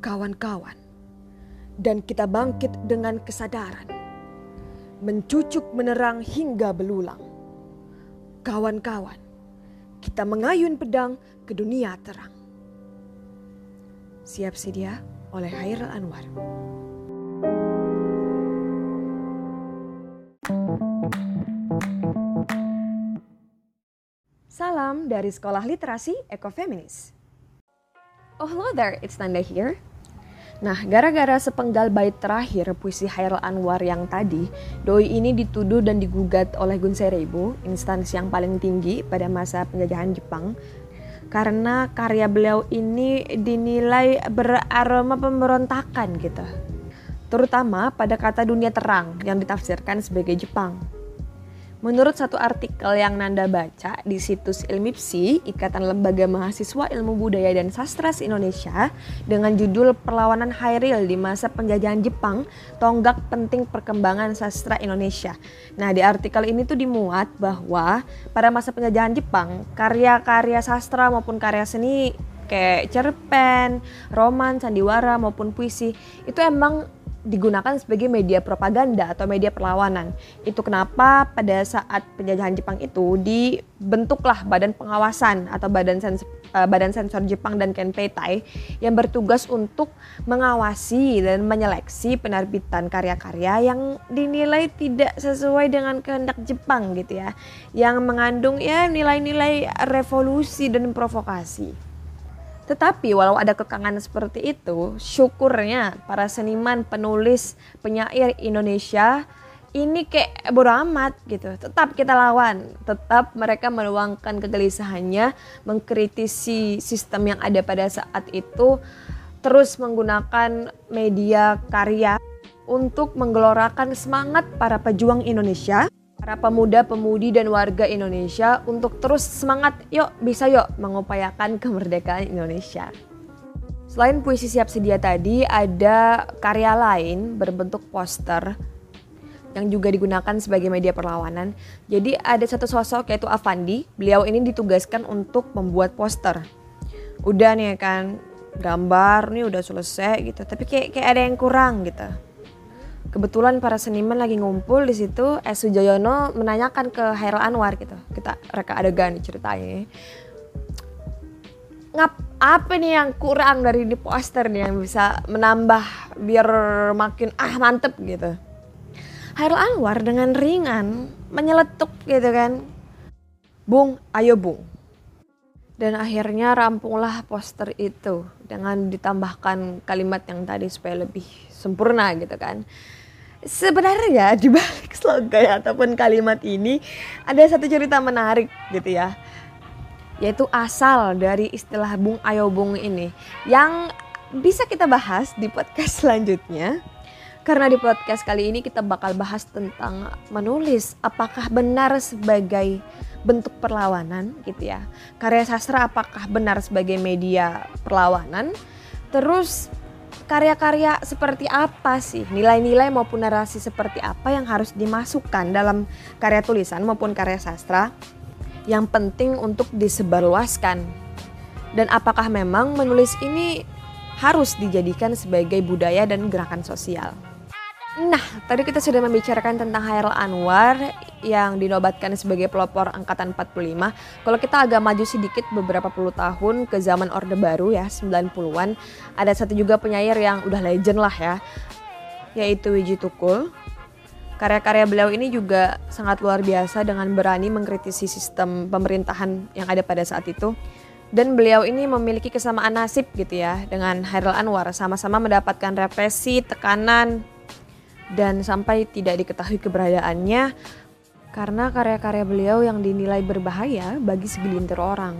Kawan-kawan, dan kita bangkit dengan kesadaran, mencucuk menerang hingga belulang. Kawan-kawan, kita mengayun pedang ke dunia terang. Siap sedia oleh Hairul Anwar. Salam dari Sekolah Literasi Ekofeminis. Oh hello there, it's Nanda here. Nah, gara-gara sepenggal bait terakhir puisi Hairul Anwar yang tadi, doi ini dituduh dan digugat oleh Gunsereibu, instansi yang paling tinggi pada masa penjajahan Jepang, karena karya beliau ini dinilai beraroma pemberontakan gitu. Terutama pada kata dunia terang yang ditafsirkan sebagai Jepang. Menurut satu artikel yang Nanda baca di situs Ilmipsi, Ikatan Lembaga Mahasiswa Ilmu Budaya dan Sastra Indonesia, dengan judul Perlawanan Hairil di Masa Penjajahan Jepang, Tonggak Penting Perkembangan Sastra Indonesia. Nah, di artikel ini tuh dimuat bahwa pada masa penjajahan Jepang, karya-karya sastra maupun karya seni kayak cerpen, roman, sandiwara maupun puisi itu emang digunakan sebagai media propaganda atau media perlawanan. Itu kenapa pada saat penjajahan Jepang itu dibentuklah Badan Pengawasan atau Badan Sensor, uh, Badan Sensor Jepang dan Kenpeitai yang bertugas untuk mengawasi dan menyeleksi penerbitan karya-karya yang dinilai tidak sesuai dengan kehendak Jepang gitu ya. Yang mengandung ya nilai-nilai revolusi dan provokasi. Tetapi walau ada kekangan seperti itu, syukurnya para seniman, penulis, penyair Indonesia ini kayak bodo amat gitu. Tetap kita lawan, tetap mereka meluangkan kegelisahannya, mengkritisi sistem yang ada pada saat itu, terus menggunakan media karya untuk menggelorakan semangat para pejuang Indonesia para pemuda-pemudi dan warga Indonesia untuk terus semangat yuk bisa yuk mengupayakan kemerdekaan Indonesia. Selain puisi siap sedia tadi, ada karya lain berbentuk poster yang juga digunakan sebagai media perlawanan. Jadi ada satu sosok yaitu Avandi, beliau ini ditugaskan untuk membuat poster. Udah nih kan gambar nih udah selesai gitu, tapi kayak kayak ada yang kurang gitu kebetulan para seniman lagi ngumpul di situ S. Sujoyono menanyakan ke Hairul Anwar gitu. Kita reka adegan ceritanya ngap apa nih yang kurang dari di poster nih yang bisa menambah biar makin ah mantep gitu. Hairul Anwar dengan ringan menyeletuk gitu kan. Bung ayo Bung. Dan akhirnya rampunglah poster itu dengan ditambahkan kalimat yang tadi supaya lebih sempurna gitu kan sebenarnya di balik slogan ataupun kalimat ini ada satu cerita menarik gitu ya. Yaitu asal dari istilah bung ayo bung ini yang bisa kita bahas di podcast selanjutnya. Karena di podcast kali ini kita bakal bahas tentang menulis apakah benar sebagai bentuk perlawanan gitu ya. Karya sastra apakah benar sebagai media perlawanan. Terus karya-karya seperti apa sih, nilai-nilai maupun narasi seperti apa yang harus dimasukkan dalam karya tulisan maupun karya sastra yang penting untuk disebarluaskan. Dan apakah memang menulis ini harus dijadikan sebagai budaya dan gerakan sosial? Nah, tadi kita sudah membicarakan tentang Hairul Anwar yang dinobatkan sebagai pelopor angkatan 45. Kalau kita agak maju sedikit beberapa puluh tahun ke zaman Orde Baru ya, 90-an, ada satu juga penyair yang udah legend lah ya, yaitu Wiji Tukul. Karya-karya beliau ini juga sangat luar biasa dengan berani mengkritisi sistem pemerintahan yang ada pada saat itu. Dan beliau ini memiliki kesamaan nasib gitu ya dengan Hairul Anwar, sama-sama mendapatkan represi, tekanan, dan sampai tidak diketahui keberadaannya karena karya-karya beliau yang dinilai berbahaya bagi segelintir orang.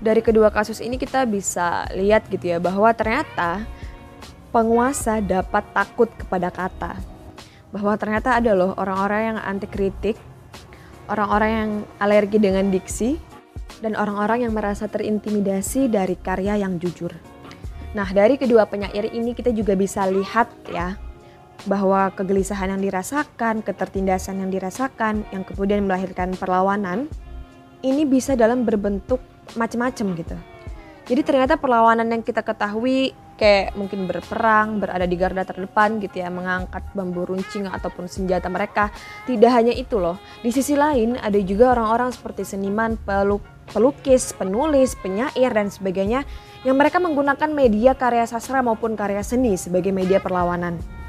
Dari kedua kasus ini kita bisa lihat gitu ya bahwa ternyata penguasa dapat takut kepada kata. Bahwa ternyata ada loh orang-orang yang anti kritik, orang-orang yang alergi dengan diksi, dan orang-orang yang merasa terintimidasi dari karya yang jujur. Nah, dari kedua penyair ini kita juga bisa lihat ya bahwa kegelisahan yang dirasakan, ketertindasan yang dirasakan, yang kemudian melahirkan perlawanan, ini bisa dalam berbentuk macam-macam gitu. Jadi ternyata perlawanan yang kita ketahui kayak mungkin berperang, berada di garda terdepan gitu ya, mengangkat bambu runcing ataupun senjata mereka. Tidak hanya itu loh, di sisi lain ada juga orang-orang seperti seniman, peluk, pelukis, penulis, penyair dan sebagainya yang mereka menggunakan media karya sastra maupun karya seni sebagai media perlawanan.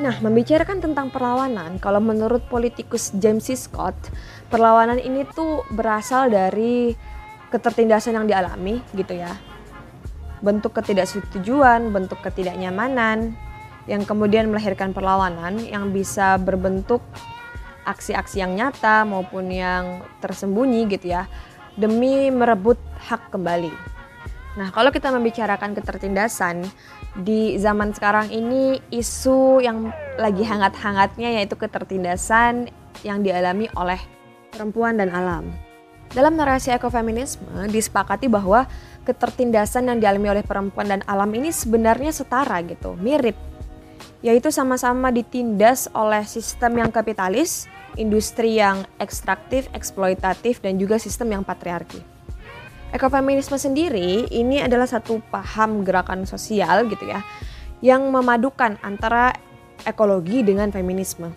Nah, membicarakan tentang perlawanan, kalau menurut politikus James C. Scott, perlawanan ini tuh berasal dari ketertindasan yang dialami gitu ya. Bentuk ketidaksetujuan, bentuk ketidaknyamanan yang kemudian melahirkan perlawanan yang bisa berbentuk aksi-aksi yang nyata maupun yang tersembunyi gitu ya demi merebut hak kembali. Nah, kalau kita membicarakan ketertindasan di zaman sekarang ini isu yang lagi hangat-hangatnya yaitu ketertindasan yang dialami oleh perempuan dan alam. Dalam narasi ekofeminisme disepakati bahwa ketertindasan yang dialami oleh perempuan dan alam ini sebenarnya setara gitu, mirip. Yaitu sama-sama ditindas oleh sistem yang kapitalis, industri yang ekstraktif, eksploitatif, dan juga sistem yang patriarki. Ekofeminisme sendiri ini adalah satu paham gerakan sosial gitu ya, yang memadukan antara ekologi dengan feminisme.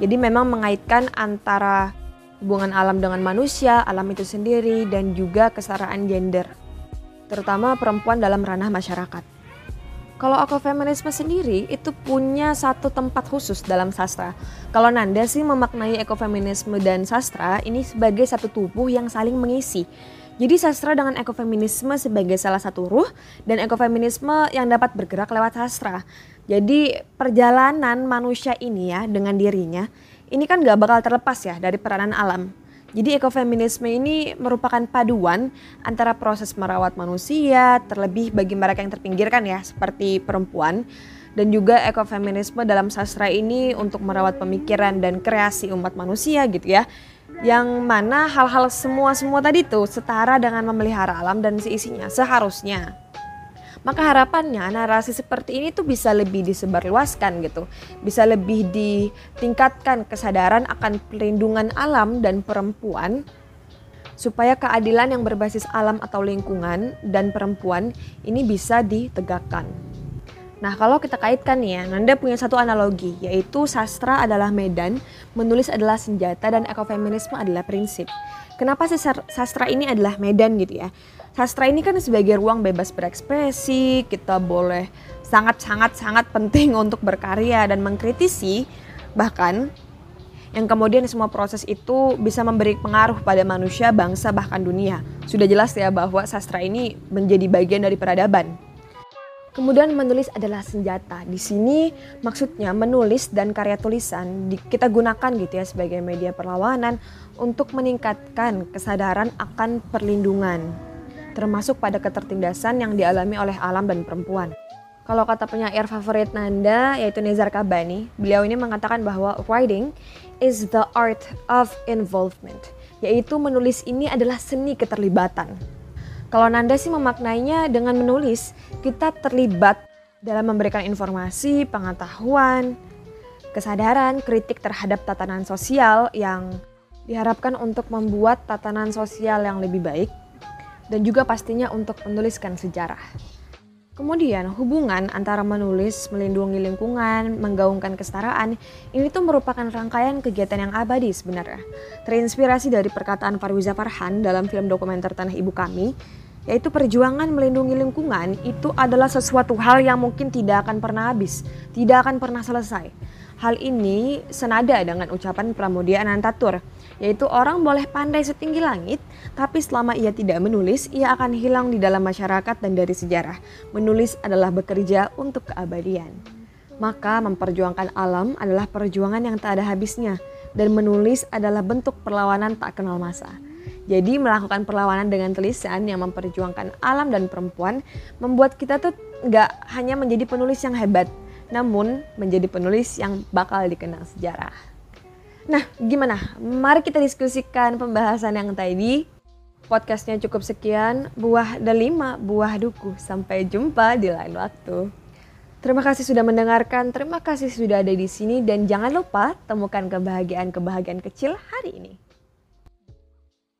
Jadi memang mengaitkan antara hubungan alam dengan manusia, alam itu sendiri, dan juga kesetaraan gender, terutama perempuan dalam ranah masyarakat. Kalau ekofeminisme sendiri itu punya satu tempat khusus dalam sastra. Kalau Nanda sih memaknai ekofeminisme dan sastra ini sebagai satu tubuh yang saling mengisi. Jadi sastra dengan ekofeminisme sebagai salah satu ruh dan ekofeminisme yang dapat bergerak lewat sastra. Jadi perjalanan manusia ini ya dengan dirinya ini kan gak bakal terlepas ya dari peranan alam. Jadi ekofeminisme ini merupakan paduan antara proses merawat manusia, terlebih bagi mereka yang terpinggirkan ya, seperti perempuan, dan juga ekofeminisme dalam sastra ini untuk merawat pemikiran dan kreasi umat manusia gitu ya. Yang mana hal-hal semua-semua tadi tuh setara dengan memelihara alam dan seisinya seharusnya. Maka harapannya narasi seperti ini tuh bisa lebih disebarluaskan gitu. Bisa lebih ditingkatkan kesadaran akan perlindungan alam dan perempuan supaya keadilan yang berbasis alam atau lingkungan dan perempuan ini bisa ditegakkan. Nah kalau kita kaitkan nih ya, Nanda punya satu analogi yaitu sastra adalah medan, menulis adalah senjata dan ekofeminisme adalah prinsip. Kenapa sih sastra ini adalah medan gitu ya? sastra ini kan sebagai ruang bebas berekspresi, kita boleh sangat-sangat-sangat penting untuk berkarya dan mengkritisi, bahkan yang kemudian semua proses itu bisa memberi pengaruh pada manusia, bangsa, bahkan dunia. Sudah jelas ya bahwa sastra ini menjadi bagian dari peradaban. Kemudian menulis adalah senjata. Di sini maksudnya menulis dan karya tulisan kita gunakan gitu ya sebagai media perlawanan untuk meningkatkan kesadaran akan perlindungan termasuk pada ketertindasan yang dialami oleh alam dan perempuan. Kalau kata penyair favorit Nanda yaitu Nezar Kabani, beliau ini mengatakan bahwa writing is the art of involvement, yaitu menulis ini adalah seni keterlibatan. Kalau Nanda sih memaknainya dengan menulis, kita terlibat dalam memberikan informasi, pengetahuan, kesadaran, kritik terhadap tatanan sosial yang diharapkan untuk membuat tatanan sosial yang lebih baik dan juga pastinya untuk menuliskan sejarah. Kemudian hubungan antara menulis, melindungi lingkungan, menggaungkan kesetaraan, ini tuh merupakan rangkaian kegiatan yang abadi sebenarnya. Terinspirasi dari perkataan Farwiza Farhan dalam film dokumenter Tanah Ibu Kami, yaitu perjuangan melindungi lingkungan itu adalah sesuatu hal yang mungkin tidak akan pernah habis, tidak akan pernah selesai. Hal ini senada dengan ucapan Pramudia Anantatur, yaitu orang boleh pandai setinggi langit, tapi selama ia tidak menulis, ia akan hilang di dalam masyarakat dan dari sejarah. Menulis adalah bekerja untuk keabadian. Maka memperjuangkan alam adalah perjuangan yang tak ada habisnya, dan menulis adalah bentuk perlawanan tak kenal masa. Jadi melakukan perlawanan dengan tulisan yang memperjuangkan alam dan perempuan membuat kita tuh nggak hanya menjadi penulis yang hebat, namun menjadi penulis yang bakal dikenal sejarah. Nah, gimana? Mari kita diskusikan pembahasan yang tadi. Podcastnya cukup sekian. Buah delima, buah duku. Sampai jumpa di lain waktu. Terima kasih sudah mendengarkan, terima kasih sudah ada di sini dan jangan lupa temukan kebahagiaan-kebahagiaan kecil hari ini.